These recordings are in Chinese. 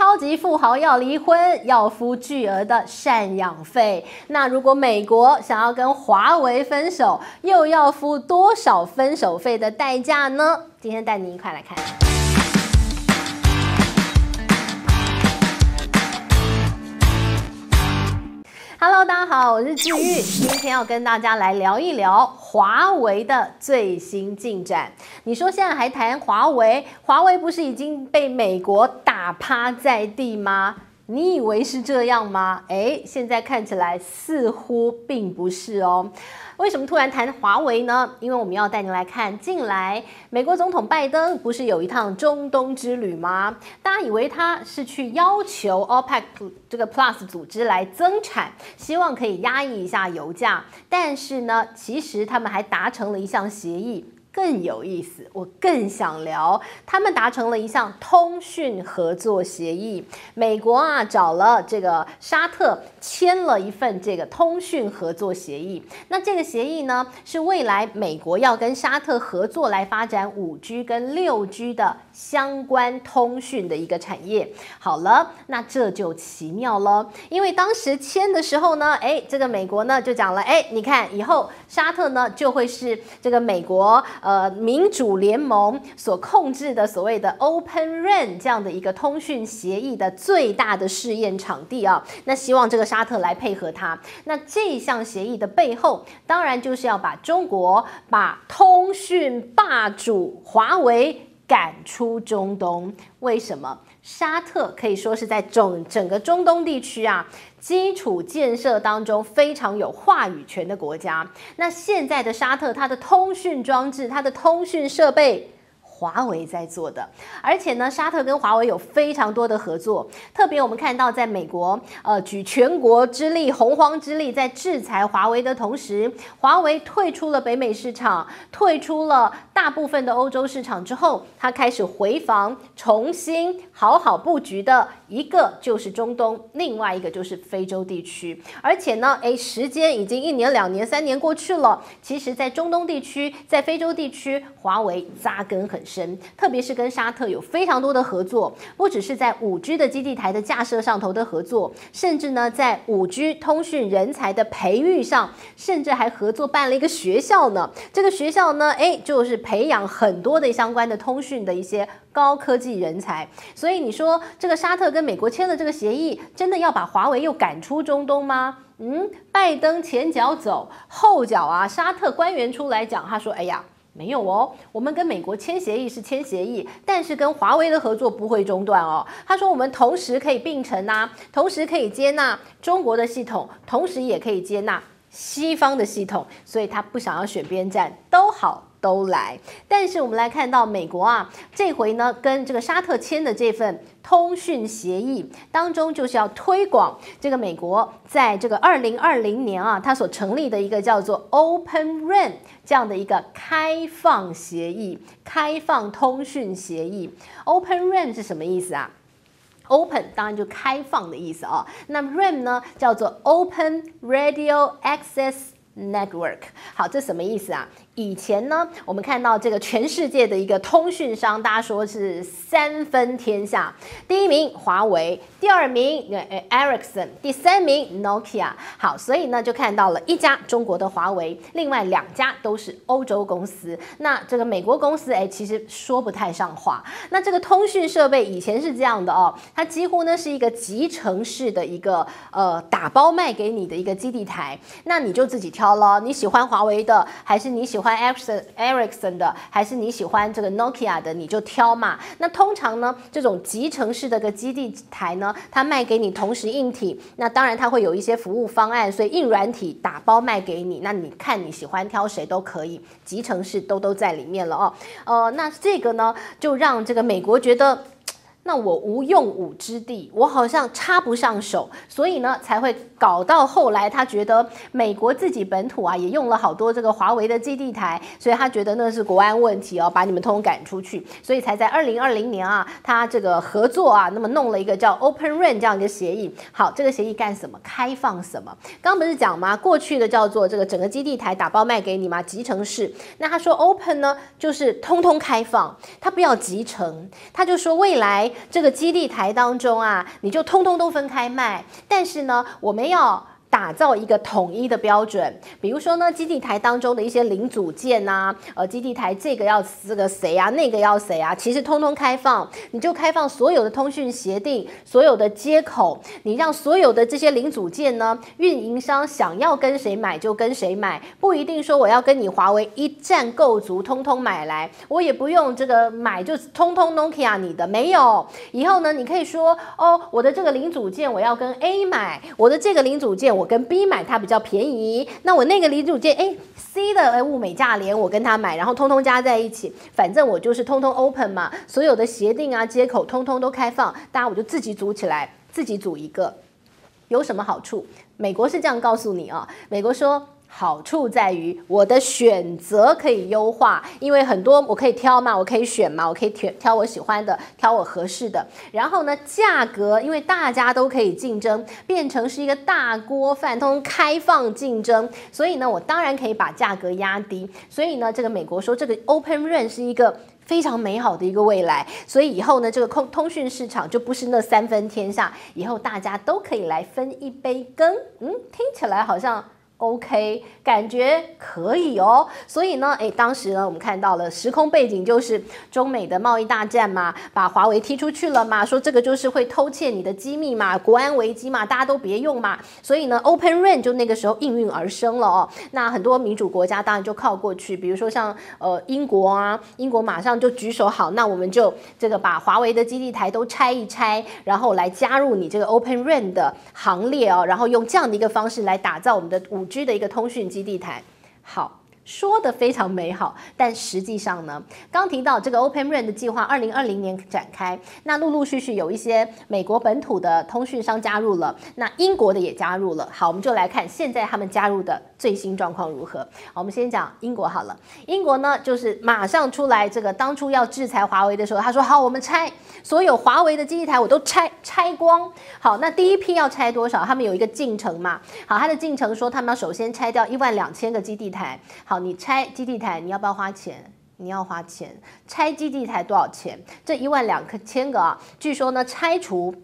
超级富豪要离婚，要付巨额的赡养费。那如果美国想要跟华为分手，又要付多少分手费的代价呢？今天带您一块来看。Hello，大家好，我是志玉，今天要跟大家来聊一聊华为的最新进展。你说现在还谈华为？华为不是已经被美国打趴在地吗？你以为是这样吗？诶，现在看起来似乎并不是哦。为什么突然谈华为呢？因为我们要带您来看，近来美国总统拜登不是有一趟中东之旅吗？大家以为他是去要求 OPEC 这个 Plus 组织来增产，希望可以压抑一下油价。但是呢，其实他们还达成了一项协议。更有意思，我更想聊，他们达成了一项通讯合作协议。美国啊找了这个沙特签了一份这个通讯合作协议。那这个协议呢，是未来美国要跟沙特合作来发展五 G 跟六 G 的相关通讯的一个产业。好了，那这就奇妙了，因为当时签的时候呢，哎，这个美国呢就讲了，哎，你看以后沙特呢就会是这个美国。呃，民主联盟所控制的所谓的 Open RAN 这样的一个通讯协议的最大的试验场地啊，那希望这个沙特来配合他。那这项协议的背后，当然就是要把中国、把通讯霸主华为赶出中东。为什么？沙特可以说是在整整个中东地区啊。基础建设当中非常有话语权的国家，那现在的沙特，它的通讯装置，它的通讯设备。华为在做的，而且呢，沙特跟华为有非常多的合作。特别我们看到，在美国，呃，举全国之力、洪荒之力，在制裁华为的同时，华为退出了北美市场，退出了大部分的欧洲市场之后，它开始回防，重新好好布局的一个就是中东，另外一个就是非洲地区。而且呢，诶，时间已经一年、两年、三年过去了，其实，在中东地区，在非洲地区，华为扎根很深。特别是跟沙特有非常多的合作，不只是在五 G 的基地台的架设上头的合作，甚至呢，在五 G 通讯人才的培育上，甚至还合作办了一个学校呢。这个学校呢，诶，就是培养很多的相关的通讯的一些高科技人才。所以你说这个沙特跟美国签了这个协议，真的要把华为又赶出中东吗？嗯，拜登前脚走，后脚啊，沙特官员出来讲，他说，哎呀。没有哦，我们跟美国签协议是签协议，但是跟华为的合作不会中断哦。他说我们同时可以并存呐，同时可以接纳中国的系统，同时也可以接纳西方的系统，所以他不想要选边站，都好。都来，但是我们来看到美国啊，这回呢跟这个沙特签的这份通讯协议当中，就是要推广这个美国在这个二零二零年啊，它所成立的一个叫做 Open RAN 这样的一个开放协议，开放通讯协议。Open RAN 是什么意思啊？Open 当然就开放的意思啊，那么 RAN 呢叫做 Open Radio Access Network。好，这什么意思啊？以前呢，我们看到这个全世界的一个通讯商，大家说是三分天下，第一名华为，第二名 Ericsson，第三名 Nokia。好，所以呢就看到了一家中国的华为，另外两家都是欧洲公司。那这个美国公司哎，其实说不太上话。那这个通讯设备以前是这样的哦，它几乎呢是一个集成式的一个呃打包卖给你的一个基地台，那你就自己挑好了，你喜欢华为的还是你喜欢？Ericsson Ericsson 的，还是你喜欢这个 Nokia 的，你就挑嘛。那通常呢，这种集成式的个基地台呢，它卖给你同时硬体，那当然它会有一些服务方案，所以硬软体打包卖给你。那你看你喜欢挑谁都可以，集成式都都在里面了哦。呃，那这个呢，就让这个美国觉得。那我无用武之地，我好像插不上手，所以呢才会搞到后来，他觉得美国自己本土啊也用了好多这个华为的基地台，所以他觉得那是国安问题哦，把你们通通赶出去，所以才在二零二零年啊，他这个合作啊，那么弄了一个叫 Open RAN 这样一个协议。好，这个协议干什么？开放什么？刚不是讲吗？过去的叫做这个整个基地台打包卖给你嘛，集成式。那他说 Open 呢，就是通通开放，他不要集成，他就说未来。这个基地台当中啊，你就通通都分开卖。但是呢，我们要。打造一个统一的标准，比如说呢，基地台当中的一些零组件呐，呃，基地台这个要这个谁啊，那个要谁啊，其实通通开放，你就开放所有的通讯协定，所有的接口，你让所有的这些零组件呢，运营商想要跟谁买就跟谁买，不一定说我要跟你华为一站购足，通通买来，我也不用这个买就通通 Nokia 你的没有，以后呢，你可以说哦，我的这个零组件我要跟 A 买，我的这个零组件。我跟 B 买它比较便宜，那我那个零组件，哎，C 的哎物美价廉，我跟他买，然后通通加在一起，反正我就是通通 open 嘛，所有的协定啊接口通通都开放，大家我就自己组起来，自己组一个，有什么好处？美国是这样告诉你啊，美国说。好处在于我的选择可以优化，因为很多我可以挑嘛，我可以选嘛，我可以挑挑我喜欢的，挑我合适的。然后呢，价格因为大家都可以竞争，变成是一个大锅饭，通开放竞争，所以呢，我当然可以把价格压低。所以呢，这个美国说这个 Open RAN 是一个非常美好的一个未来。所以以后呢，这个通通讯市场就不是那三分天下，以后大家都可以来分一杯羹。嗯，听起来好像。OK，感觉可以哦。所以呢，诶，当时呢，我们看到了时空背景就是中美的贸易大战嘛，把华为踢出去了嘛，说这个就是会偷窃你的机密嘛，国安危机嘛，大家都别用嘛。所以呢，Open RAN 就那个时候应运而生了哦。那很多民主国家当然就靠过去，比如说像呃英国啊，英国马上就举手好，那我们就这个把华为的基地台都拆一拆，然后来加入你这个 Open RAN 的行列哦，然后用这样的一个方式来打造我们的五。G 的一个通讯基地台，好。说得非常美好，但实际上呢，刚提到这个 Open RAN 的计划，二零二零年展开，那陆陆续续有一些美国本土的通讯商加入了，那英国的也加入了。好，我们就来看现在他们加入的最新状况如何。好，我们先讲英国好了。英国呢，就是马上出来，这个当初要制裁华为的时候，他说好，我们拆所有华为的基地台，我都拆拆光。好，那第一批要拆多少？他们有一个进程嘛。好，他的进程说他们要首先拆掉一万两千个基地台。好。你拆基地台，你要不要花钱？你要花钱。拆基地台多少钱？这一万两千个啊，据说呢，拆除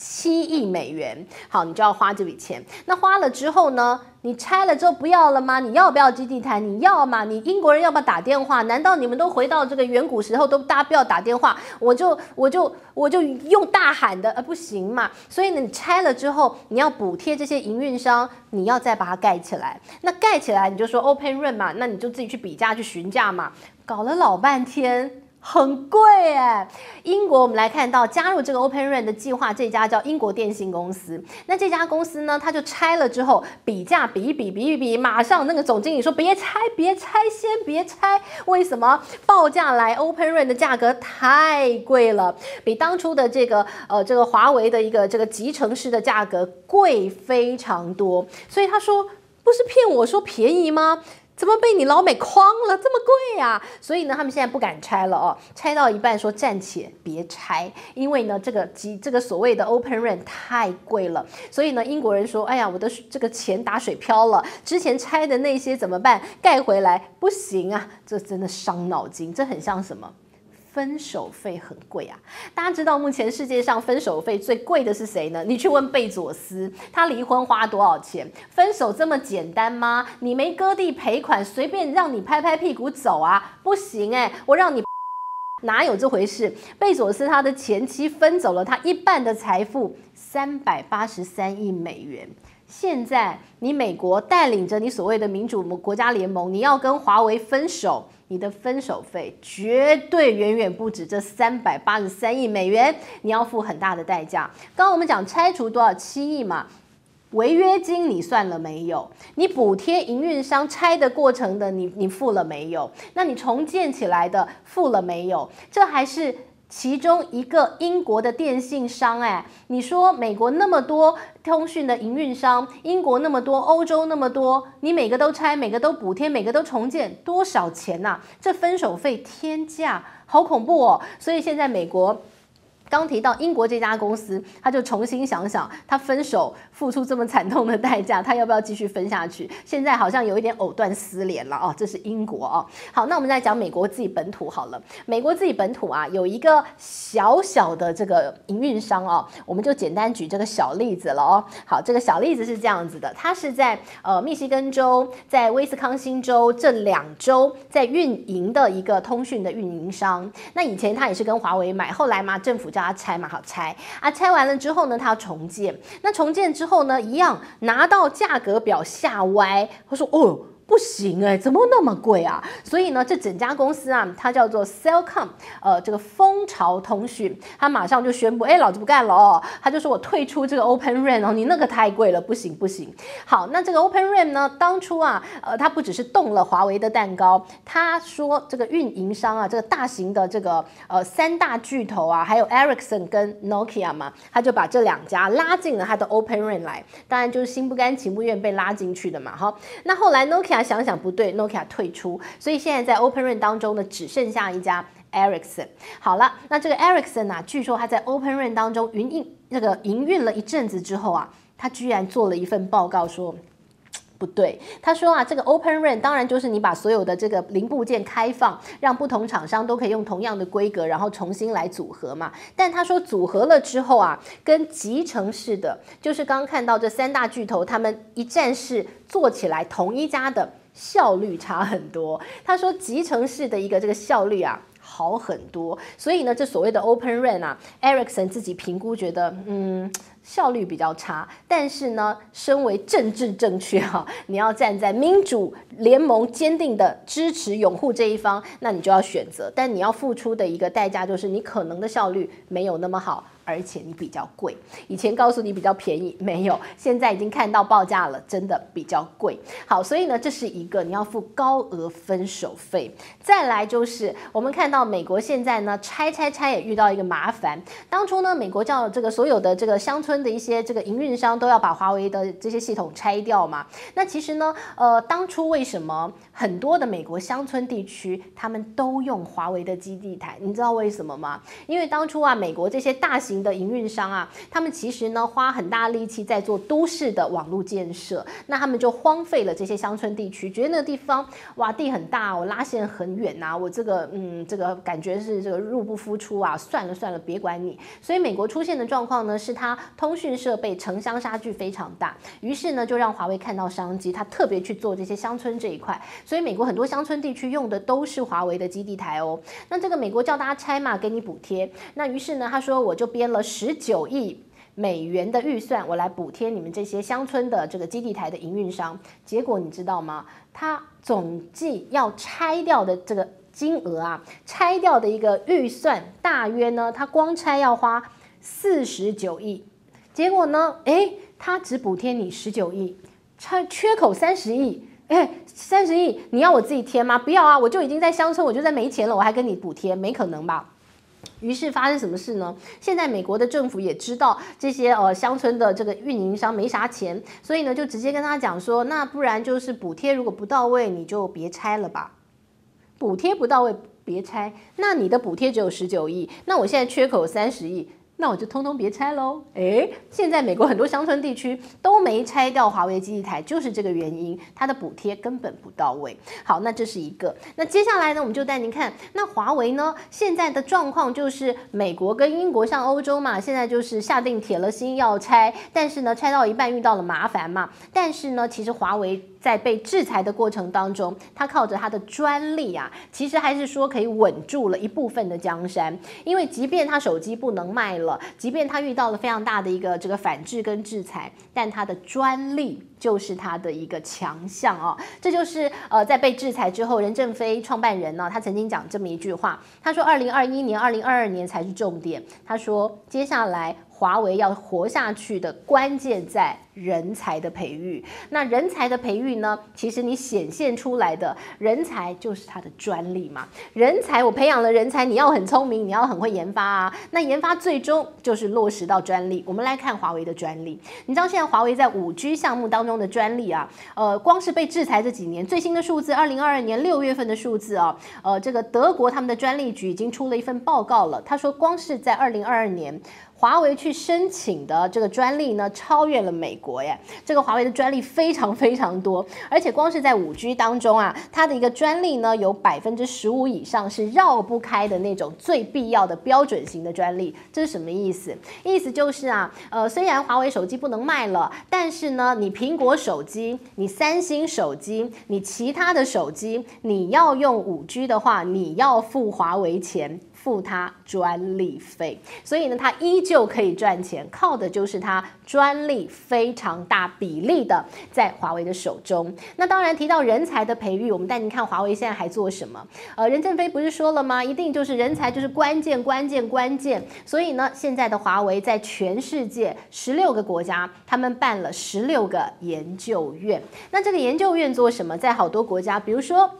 七亿美元。好，你就要花这笔钱。那花了之后呢？你拆了之后不要了吗？你要不要基地台？你要吗？你英国人要不要打电话？难道你们都回到这个远古时候都大家不要打电话？我就我就我就用大喊的，呃，不行嘛。所以呢，你拆了之后，你要补贴这些营运商，你要再把它盖起来。那盖起来你就说 Open RAN 嘛，那你就自己去比价去询价嘛。搞了老半天。很贵哎！英国我们来看到加入这个 Open RAN 的计划，这家叫英国电信公司。那这家公司呢，他就拆了之后比价比一比比一比，马上那个总经理说别拆别拆，先别拆。为什么报价来 Open RAN 的价格太贵了，比当初的这个呃这个华为的一个这个集成式的价格贵非常多。所以他说不是骗我说便宜吗？怎么被你老美诓了？这么贵呀！所以呢，他们现在不敢拆了哦。拆到一半说暂且别拆，因为呢，这个机这个所谓的 Open RAN 太贵了。所以呢，英国人说：“哎呀，我的这个钱打水漂了。之前拆的那些怎么办？盖回来不行啊！这真的伤脑筋。这很像什么？”分手费很贵啊！大家知道目前世界上分手费最贵的是谁呢？你去问贝佐斯，他离婚花多少钱？分手这么简单吗？你没割地赔款，随便让你拍拍屁股走啊？不行哎、我让你 哪有这回事？贝佐斯他的前妻分走了他一半的财富，三百八十三亿美元。现在你美国带领着你所谓的民主国家联盟，你要跟华为分手。你的分手费绝对远远不止这三百八十三亿美元，你要付很大的代价。刚刚我们讲拆除多少七亿嘛，违约金你算了没有？你补贴营运商拆的过程的你你付了没有？那你重建起来的付了没有？这还是。其中一个英国的电信商，哎，你说美国那么多通讯的营运商，英国那么多，欧洲那么多，你每个都拆，每个都补贴，每个都重建，多少钱呐？这分手费天价，好恐怖哦！所以现在美国刚提到英国这家公司，他就重新想想，他分手付出这么惨痛的代价，他要不要继续分下去？现在好像有一点藕断丝连了哦。这是英国哦。好，那我们再讲美国自己本土好了。美国自己本土啊，有一个小小的这个营运商哦，我们就简单举这个小例子了哦。好，这个小例子是这样子的，它是在呃密西根州、在威斯康星州这两州在运营的一个通讯的运营商。那以前他也是跟华为买，后来嘛，政府叫叫他拆嘛，好拆啊，拆完了之后呢，他要重建。那重建之后呢，一样拿到价格表下歪，他说哦。不行哎，怎么那么贵啊？所以呢，这整家公司啊，它叫做 Cellcom，呃，这个蜂巢通讯，它马上就宣布，哎，老子不干了哦，他就说我退出这个 Open RAN 哦，你那个太贵了，不行不行。好，那这个 Open RAN 呢，当初啊，呃，它不只是动了华为的蛋糕，他说这个运营商啊，这个大型的这个呃三大巨头啊，还有 Ericsson 跟 Nokia 嘛，他就把这两家拉进了他的 Open RAN 来，当然就是心不甘情不愿被拉进去的嘛，哈。那后来 Nokia。想想不对，Nokia 退出，所以现在在 Open RAN 当中呢，只剩下一家 Ericsson。好了，那这个 Ericsson 啊，据说他在 Open RAN 当中营运那个营运了一阵子之后啊，他居然做了一份报告说。不对，他说啊，这个 Open RAN 当然就是你把所有的这个零部件开放，让不同厂商都可以用同样的规格，然后重新来组合嘛。但他说组合了之后啊，跟集成式的，就是刚刚看到这三大巨头他们一站式做起来，同一家的效率差很多。他说集成式的一个这个效率啊好很多，所以呢，这所谓的 Open RAN 啊，Ericsson 自己评估觉得，嗯。效率比较差，但是呢，身为政治正确哈，你要站在民主联盟坚定的支持拥护这一方，那你就要选择，但你要付出的一个代价就是你可能的效率没有那么好。而且你比较贵，以前告诉你比较便宜，没有，现在已经看到报价了，真的比较贵。好，所以呢，这是一个你要付高额分手费。再来就是我们看到美国现在呢，拆拆拆也遇到一个麻烦。当初呢，美国叫这个所有的这个乡村的一些这个营运商都要把华为的这些系统拆掉嘛。那其实呢，呃，当初为什么很多的美国乡村地区他们都用华为的基地台？你知道为什么吗？因为当初啊，美国这些大型的营运商啊，他们其实呢花很大力气在做都市的网络建设，那他们就荒废了这些乡村地区，觉得那个地方哇地很大，我拉线很远呐、我这个嗯这个感觉是这个入不敷出啊，算了算了，别管你。所以美国出现的状况呢，是它通讯设备城乡差距非常大，于是呢就让华为看到商机，他特别去做这些乡村这一块，所以美国很多乡村地区用的都是华为的基地台哦。那这个美国叫大家拆嘛，给你补贴，那于是呢他说我就编。了十九亿美元的预算，我来补贴你们这些乡村的这个基地台的营运商。结果你知道吗？他总计要拆掉的这个金额啊，拆掉的一个预算大约呢，他光拆要花四十九亿。结果呢，诶，他只补贴你十九亿，差缺口三十亿。诶，三十亿你要我自己贴吗？不要啊，我就已经在乡村，我就在没钱了，我还跟你补贴，没可能吧？于是发生什么事呢？现在美国的政府也知道这些呃乡村的这个运营商没啥钱，所以呢就直接跟他讲说，那不然就是补贴如果不到位，你就别拆了吧。补贴不到位别拆，那你的补贴只有十九亿，那我现在缺口三十亿。那我就通通别拆喽！诶，现在美国很多乡村地区都没拆掉华为基地台，就是这个原因，它的补贴根本不到位。好，那这是一个。那接下来呢，我们就带您看，那华为呢，现在的状况就是美国跟英国像欧洲嘛，现在就是下定铁了心要拆，但是呢，拆到一半遇到了麻烦嘛。但是呢，其实华为。在被制裁的过程当中，他靠着他的专利啊，其实还是说可以稳住了一部分的江山。因为即便他手机不能卖了，即便他遇到了非常大的一个这个反制跟制裁，但他的专利就是他的一个强项哦。这就是呃，在被制裁之后，任正非创办人呢，他曾经讲这么一句话，他说：“二零二一年、二零二二年才是重点。”他说：“接下来。”华为要活下去的关键在人才的培育。那人才的培育呢？其实你显现出来的人才就是它的专利嘛。人才，我培养了人才，你要很聪明，你要很会研发啊。那研发最终就是落实到专利。我们来看华为的专利。你知道现在华为在五 G 项目当。中的专利啊，呃，光是被制裁这几年，最新的数字，二零二二年六月份的数字啊，呃，这个德国他们的专利局已经出了一份报告了，他说光是在二零二二年。华为去申请的这个专利呢，超越了美国耶。这个华为的专利非常非常多，而且光是在五 G 当中啊，它的一个专利呢，有百分之十五以上是绕不开的那种最必要的标准型的专利。这是什么意思？意思就是啊，呃，虽然华为手机不能卖了，但是呢，你苹果手机、你三星手机、你其他的手机，你要用五 G 的话，你要付华为钱。付他专利费，所以呢，他依旧可以赚钱，靠的就是他专利非常大比例的在华为的手中。那当然提到人才的培育，我们带您看华为现在还做什么？呃，任正非不是说了吗？一定就是人才就是关键，关键，关键。所以呢，现在的华为在全世界十六个国家，他们办了十六个研究院。那这个研究院做什么？在好多国家，比如说。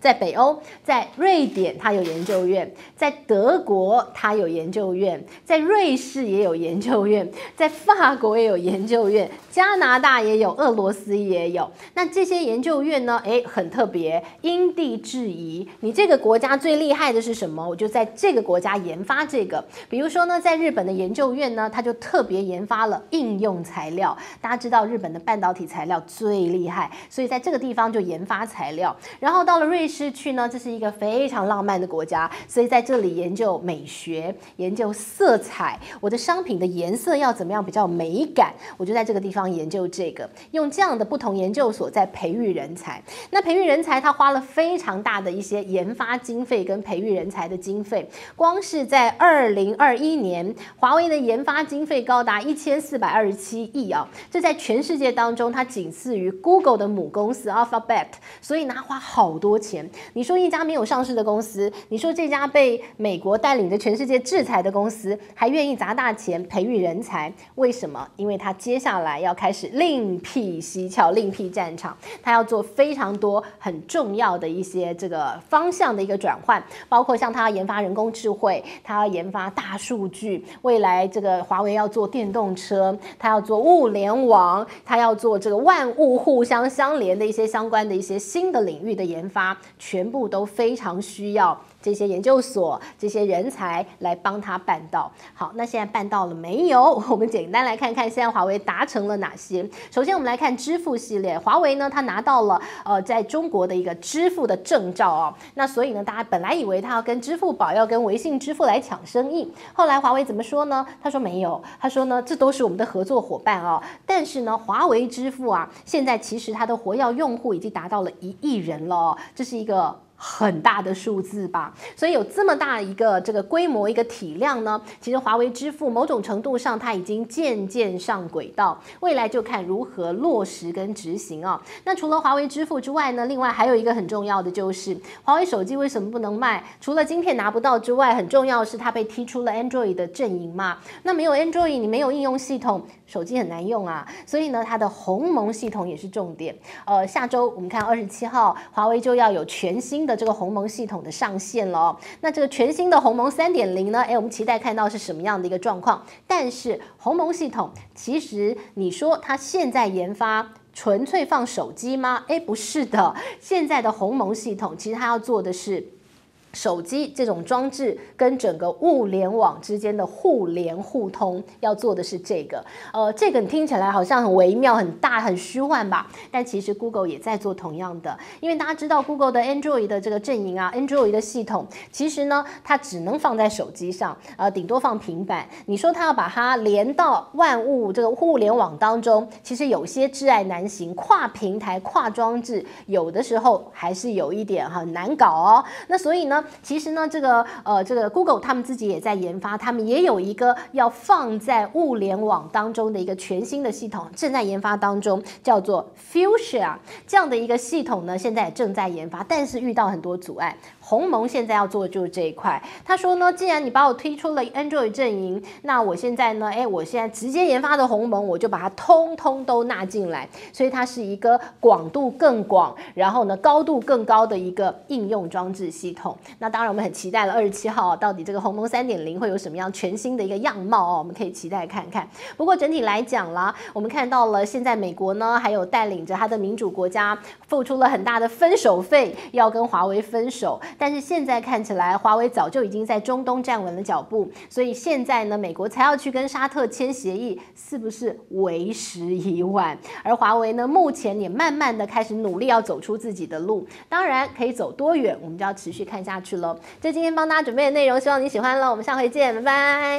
在北欧，在瑞典，它有研究院；在德国，它有研究院；在瑞士也有研究院；在法国也有研究院；加拿大也有，俄罗斯也有。那这些研究院呢？诶，很特别，因地制宜。你这个国家最厉害的是什么？我就在这个国家研发这个。比如说呢，在日本的研究院呢，它就特别研发了应用材料。大家知道日本的半导体材料最厉害，所以在这个地方就研发材料。然后到了瑞失去呢，这是一个非常浪漫的国家，所以在这里研究美学，研究色彩，我的商品的颜色要怎么样比较美感，我就在这个地方研究这个，用这样的不同研究所在培育人才。那培育人才，他花了非常大的一些研发经费跟培育人才的经费，光是在二零二一年，华为的研发经费高达一千四百二十七亿啊，这在全世界当中，它仅次于 Google 的母公司 Alphabet，所以呢，花好多钱。你说一家没有上市的公司，你说这家被美国带领着全世界制裁的公司，还愿意砸大钱培育人才，为什么？因为他接下来要开始另辟蹊跷、另辟战场，他要做非常多很重要的一些这个方向的一个转换，包括像他要研发人工智慧，他要研发大数据，未来这个华为要做电动车，他要做物联网，他要做这个万物互相相连的一些相关的一些新的领域的研发。全部都非常需要。这些研究所、这些人才来帮他办到。好，那现在办到了没有？我们简单来看看现在华为达成了哪些。首先，我们来看支付系列，华为呢，它拿到了呃，在中国的一个支付的证照哦。那所以呢，大家本来以为它要跟支付宝、要跟微信支付来抢生意，后来华为怎么说呢？他说没有，他说呢，这都是我们的合作伙伴哦。但是呢，华为支付啊，现在其实它的活跃用户已经达到了一亿人了哦，这是一个。很大的数字吧，所以有这么大一个这个规模、一个体量呢，其实华为支付某种程度上它已经渐渐上轨道，未来就看如何落实跟执行啊。那除了华为支付之外呢，另外还有一个很重要的就是华为手机为什么不能卖？除了晶片拿不到之外，很重要的是它被踢出了 Android 的阵营嘛。那没有 Android，你没有应用系统，手机很难用啊。所以呢，它的鸿蒙系统也是重点。呃，下周我们看二十七号，华为就要有全新。的这个鸿蒙系统的上线了，那这个全新的鸿蒙三点零呢？诶，我们期待看到是什么样的一个状况。但是鸿蒙系统其实你说它现在研发纯粹放手机吗？诶，不是的，现在的鸿蒙系统其实它要做的是。手机这种装置跟整个物联网之间的互联互通，要做的是这个。呃，这个听起来好像很微妙、很大、很虚幻吧？但其实 Google 也在做同样的。因为大家知道 Google 的 Android 的这个阵营啊，Android 的系统，其实呢，它只能放在手机上，呃，顶多放平板。你说它要把它连到万物这个互联网当中，其实有些挚爱难行，跨平台、跨装置，有的时候还是有一点很难搞哦。那所以呢？其实呢，这个呃，这个 Google 他们自己也在研发，他们也有一个要放在物联网当中的一个全新的系统，正在研发当中，叫做 Fuchsia 这样的一个系统呢，现在也正在研发，但是遇到很多阻碍。鸿蒙现在要做的就是这一块。他说呢，既然你把我推出了 Android 阵营，那我现在呢，哎，我现在直接研发的鸿蒙，我就把它通通都纳进来。所以它是一个广度更广，然后呢高度更高的一个应用装置系统。那当然，我们很期待了二十七号到底这个鸿蒙三点零会有什么样全新的一个样貌哦，我们可以期待看看。不过整体来讲啦，我们看到了现在美国呢，还有带领着他的民主国家付出了很大的分手费，要跟华为分手。但是现在看起来，华为早就已经在中东站稳了脚步，所以现在呢，美国才要去跟沙特签协议，是不是为时已晚？而华为呢，目前也慢慢的开始努力要走出自己的路，当然可以走多远，我们就要持续看下去喽。这今天帮大家准备的内容，希望你喜欢了。我们下回见，拜拜。